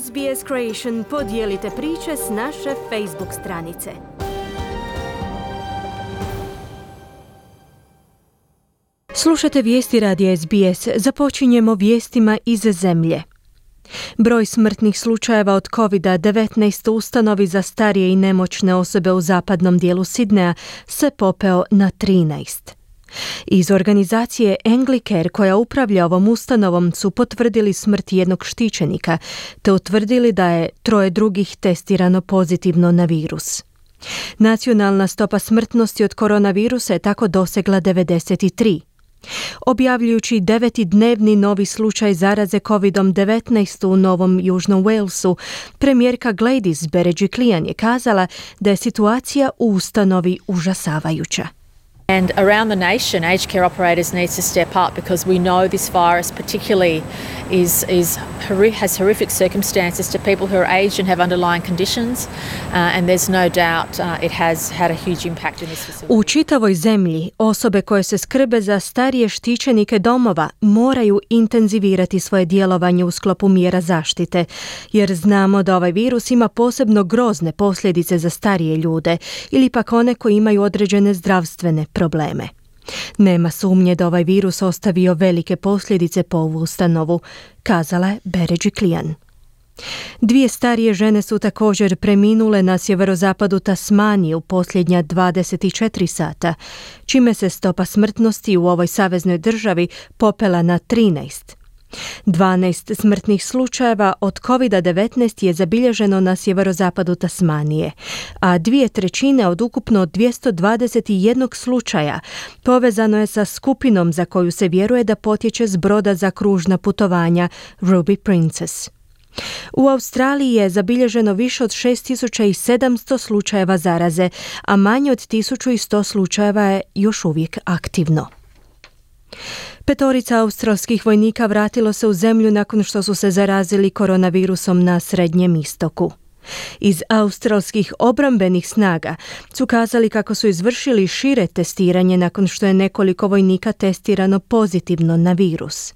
SBS Creation podijelite priče s naše Facebook stranice. Slušate vijesti radi SBS. Započinjemo vijestima iz zemlje. Broj smrtnih slučajeva od COVID-19 ustanovi za starije i nemoćne osobe u zapadnom dijelu Sidneja se popeo na 13. Iz organizacije Anglicare koja upravlja ovom ustanovom su potvrdili smrt jednog štićenika te utvrdili da je troje drugih testirano pozitivno na virus. Nacionalna stopa smrtnosti od koronavirusa je tako dosegla 93. Objavljujući deveti dnevni novi slučaj zaraze COVID-19 u Novom Južnom Walesu, premijerka Gladys Berejiklian je kazala da je situacija u ustanovi užasavajuća. And around the nation, aged care operators need to step up because we know this virus, particularly, is, is has horrific circumstances to people who are aged and have underlying conditions, uh, and there's no doubt uh, it has had a huge impact in this facility. U čitavoj zemlji osobe koje se skrbe za starije štićenike domova moraju intenzivirati svoje djelovanje u sklopu mjera zaštite, jer znamo da ovaj virus ima posebno grozne posljedice za starije ljude ili pak one koji imaju određene zdravstvene probleme. Nema sumnje da ovaj virus ostavio velike posljedice po ovu ustanovu, kazala je Beređi Klijan. Dvije starije žene su također preminule na sjeverozapadu Tasmanije u posljednja 24 sata, čime se stopa smrtnosti u ovoj saveznoj državi popela na 13. 12 smrtnih slučajeva od COVID-19 je zabilježeno na sjeverozapadu Tasmanije, a dvije trećine od ukupno 221 slučaja povezano je sa skupinom za koju se vjeruje da potječe s broda za kružna putovanja Ruby Princess. U Australiji je zabilježeno više od 6700 slučajeva zaraze, a manje od 1100 slučajeva je još uvijek aktivno. Petorica australskih vojnika vratilo se u zemlju nakon što su se zarazili koronavirusom na Srednjem istoku. Iz australskih obrambenih snaga su kazali kako su izvršili šire testiranje nakon što je nekoliko vojnika testirano pozitivno na virus.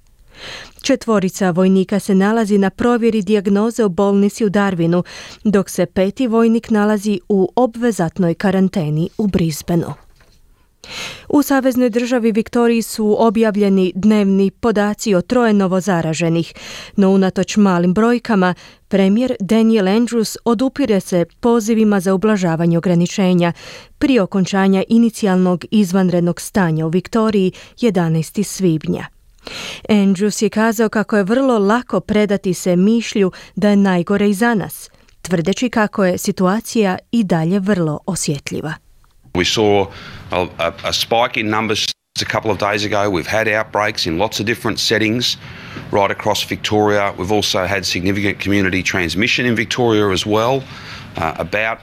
Četvorica vojnika se nalazi na provjeri dijagnoze u bolnici u Darwinu, dok se peti vojnik nalazi u obvezatnoj karanteni u Brisbaneu. U Saveznoj državi Viktoriji su objavljeni dnevni podaci o troje novozaraženih, no unatoč malim brojkama, premijer Daniel Andrews odupire se pozivima za ublažavanje ograničenja prije okončanja inicijalnog izvanrednog stanja u Viktoriji 11. svibnja. Andrews je kazao kako je vrlo lako predati se mišlju da je najgore i za nas, tvrdeći kako je situacija i dalje vrlo osjetljiva. We saw a, a, a spike in numbers a couple of days ago. We've had outbreaks in lots of different settings right across Victoria. We've also had significant community transmission in Victoria as well. Uh, about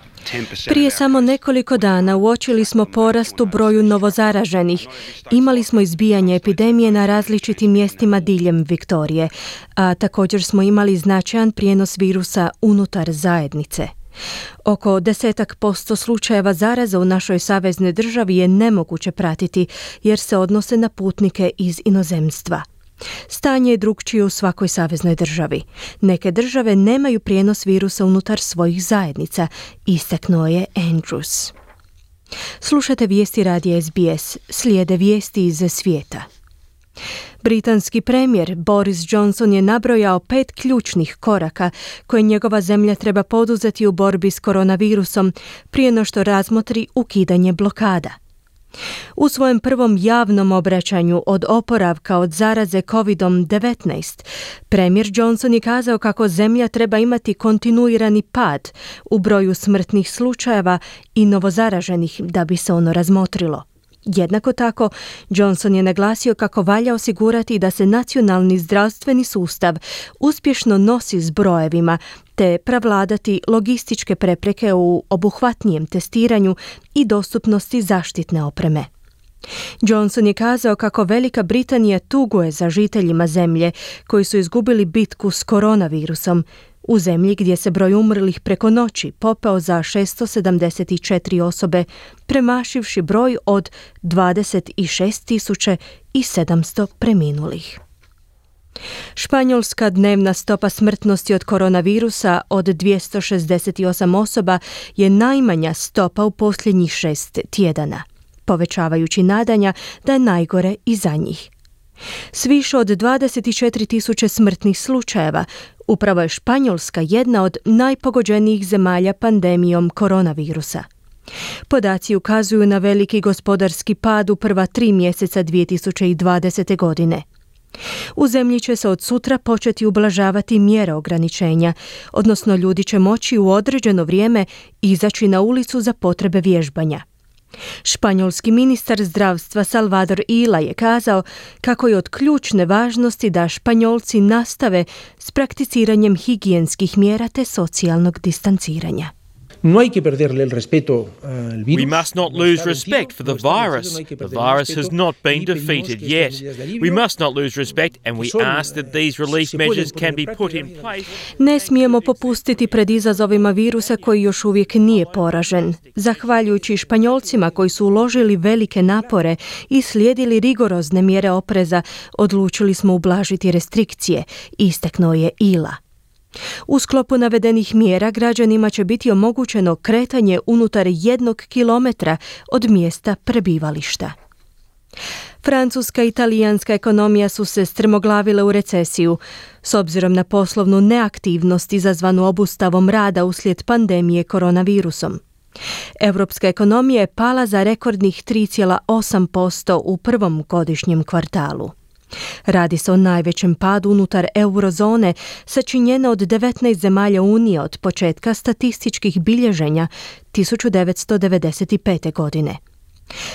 prije samo nekoliko dana uočili smo porast u broju novozaraženih. Imali smo izbijanje epidemije na različitim mjestima diljem Viktorije, a također smo imali značajan prijenos virusa unutar zajednice. Oko desetak posto slučajeva zaraza u našoj saveznoj državi je nemoguće pratiti jer se odnose na putnike iz inozemstva. Stanje je drugčije u svakoj saveznoj državi. Neke države nemaju prijenos virusa unutar svojih zajednica, istaknuo je Andrews. Slušate vijesti radija SBS, slijede vijesti iz svijeta. Britanski premijer Boris Johnson je nabrojao pet ključnih koraka koje njegova zemlja treba poduzeti u borbi s koronavirusom prije no što razmotri ukidanje blokada. U svojem prvom javnom obraćanju od oporavka od zaraze COVID-19, premijer Johnson je kazao kako zemlja treba imati kontinuirani pad u broju smrtnih slučajeva i novozaraženih da bi se ono razmotrilo. Jednako tako, Johnson je naglasio kako valja osigurati da se nacionalni zdravstveni sustav uspješno nosi s brojevima te pravladati logističke prepreke u obuhvatnijem testiranju i dostupnosti zaštitne opreme. Johnson je kazao kako Velika Britanija tuguje za žiteljima zemlje koji su izgubili bitku s koronavirusom, u zemlji gdje se broj umrlih preko noći popeo za 674 osobe, premašivši broj od 26.700 preminulih. Španjolska dnevna stopa smrtnosti od koronavirusa od 268 osoba je najmanja stopa u posljednjih šest tjedana, povećavajući nadanja da je najgore i za njih. S više od 24 tisuće smrtnih slučajeva, upravo je Španjolska jedna od najpogođenijih zemalja pandemijom koronavirusa. Podaci ukazuju na veliki gospodarski pad u prva tri mjeseca 2020. godine. U zemlji će se od sutra početi ublažavati mjere ograničenja, odnosno ljudi će moći u određeno vrijeme izaći na ulicu za potrebe vježbanja. Španjolski ministar zdravstva Salvador Ila je kazao kako je od ključne važnosti da Španjolci nastave s prakticiranjem higijenskih mjera te socijalnog distanciranja. No hay que perderle el respeto al virus. We must not lose respect for the virus. The virus has not been defeated yet. We must not lose respect and we ask that these relief measures can be put in place. Ne smijemo popustiti pred izazovima virusa koji još uvijek nije poražen. Zahvaljujući Španjolcima koji su uložili velike napore i slijedili rigorozne mjere opreza, odlučili smo ublažiti restrikcije, istaknuo je Ila. U sklopu navedenih mjera građanima će biti omogućeno kretanje unutar jednog kilometra od mjesta prebivališta. Francuska i talijanska ekonomija su se strmoglavile u recesiju s obzirom na poslovnu neaktivnost izazvanu obustavom rada uslijed pandemije koronavirusom. Europska ekonomija je pala za rekordnih 3,8% u prvom godišnjem kvartalu. Radi se o najvećem padu unutar eurozone sačinjene od 19 zemalja Unije od početka statističkih bilježenja 1995. godine.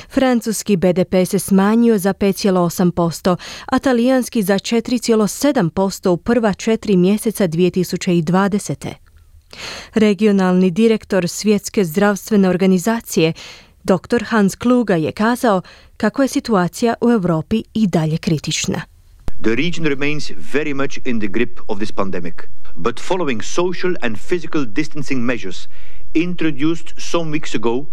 Francuski BDP se smanjio za 5,8%, a talijanski za 4,7% u prva četiri mjeseca 2020. Regionalni direktor Svjetske zdravstvene organizacije Dr. Hans Kluga je kazao kako je situacija u Europi i dalje kritična. The region remains very much in the grip of this pandemic, but following social and physical distancing measures introduced some weeks ago,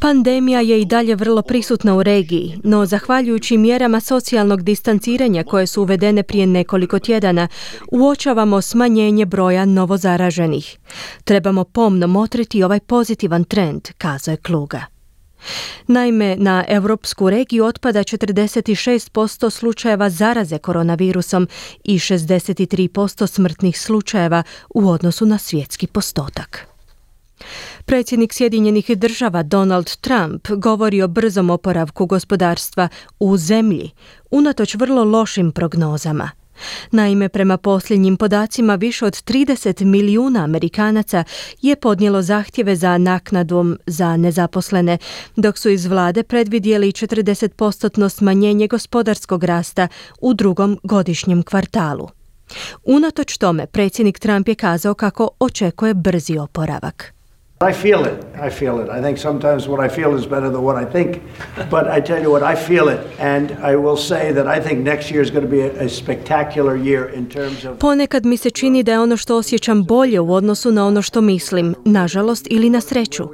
Pandemija je i dalje vrlo prisutna u regiji, no zahvaljujući mjerama socijalnog distanciranja koje su uvedene prije nekoliko tjedana, uočavamo smanjenje broja novozaraženih. Trebamo pomno motriti ovaj pozitivan trend, kazao je Kluga. Naime, na europsku regiju otpada 46% slučajeva zaraze koronavirusom i 63% smrtnih slučajeva u odnosu na svjetski postotak. Predsjednik Sjedinjenih država Donald Trump govori o brzom oporavku gospodarstva u zemlji, unatoč vrlo lošim prognozama. Naime, prema posljednjim podacima više od 30 milijuna Amerikanaca je podnijelo zahtjeve za naknadom za nezaposlene, dok su iz vlade predvidjeli 40% smanjenje gospodarskog rasta u drugom godišnjem kvartalu. Unatoč tome, predsjednik Trump je kazao kako očekuje brzi oporavak. I feel it. I feel it. I think sometimes what I feel is better than what I think. But I tell you what, I feel it. And I will say that I think next year is going to be a, spectacular year in terms of... Ponekad mi se čini da je ono što osjećam bolje u odnosu na ono što mislim, nažalost ili na sreću.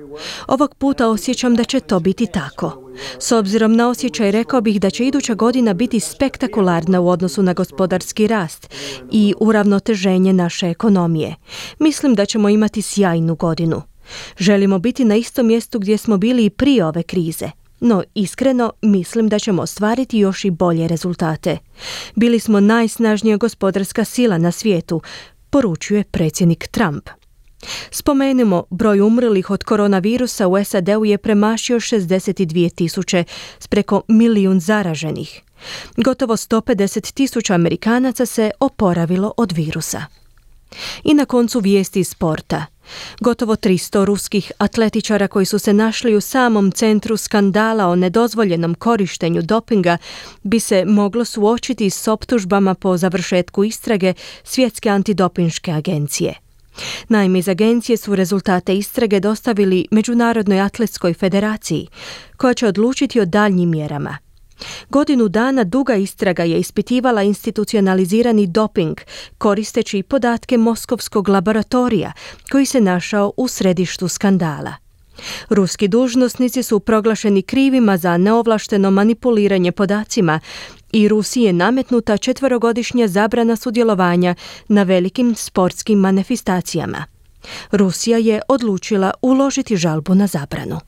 Ovog puta osjećam da će to biti tako. S obzirom na osjećaj rekao bih da će iduća godina biti spektakularna u odnosu na gospodarski rast i uravnoteženje naše ekonomije. Mislim da ćemo imati sjajnu godinu. Želimo biti na istom mjestu gdje smo bili i prije ove krize. No, iskreno, mislim da ćemo ostvariti još i bolje rezultate. Bili smo najsnažnija gospodarska sila na svijetu, poručuje predsjednik Trump. Spomenimo, broj umrlih od koronavirusa u SAD-u je premašio 62 tisuće s preko milijun zaraženih. Gotovo 150 tisuća Amerikanaca se oporavilo od virusa. I na koncu vijesti sporta. Gotovo 300 ruskih atletičara koji su se našli u samom centru skandala o nedozvoljenom korištenju dopinga bi se moglo suočiti s optužbama po završetku istrage Svjetske antidopinške agencije. Naime, iz agencije su rezultate istrage dostavili Međunarodnoj atletskoj federaciji, koja će odlučiti o daljnjim mjerama. Godinu dana duga istraga je ispitivala institucionalizirani doping, koristeći podatke Moskovskog laboratorija, koji se našao u središtu skandala. Ruski dužnosnici su proglašeni krivima za neovlašteno manipuliranje podacima i Rusiji je nametnuta četverogodišnja zabrana sudjelovanja na velikim sportskim manifestacijama. Rusija je odlučila uložiti žalbu na zabranu.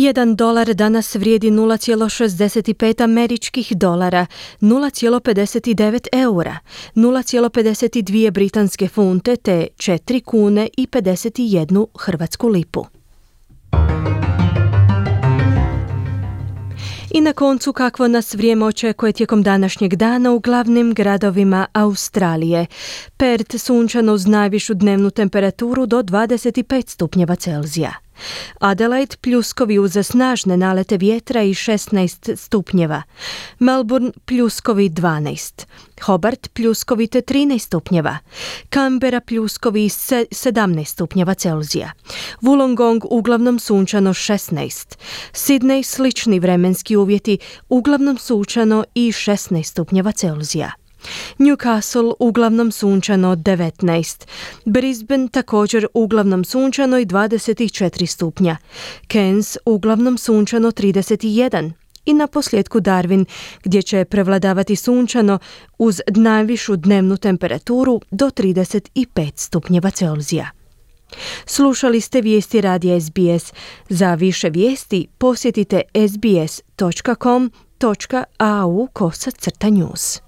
Jedan dolar danas vrijedi 0,65 američkih dolara, 0,59 eura, 0,52 britanske funte te 4 kune i 51 hrvatsku lipu. I na koncu kakvo nas vrijeme očekuje tijekom današnjeg dana u glavnim gradovima Australije. Perth sunčano uz najvišu dnevnu temperaturu do 25 stupnjeva Celzija. Adelaide pljuskovi uz snažne nalete vjetra i 16 stupnjeva. Melbourne pljuskovi 12. Hobart pljuskovi te 13 stupnjeva. Canberra pljuskovi 17 stupnjeva Celzija. Wollongong uglavnom sunčano 16. Sydney slični vremenski uvjeti uglavnom sunčano i 16 stupnjeva Celzija. Newcastle uglavnom sunčano 19, Brisbane također uglavnom sunčano i 24 stupnja, Cairns uglavnom sunčano 31 i na posljedku Darwin gdje će prevladavati sunčano uz najvišu dnevnu temperaturu do 35 stupnjeva Celzija. Slušali ste vijesti radija SBS. Za više vijesti posjetite sbs.com.au kosa crta news.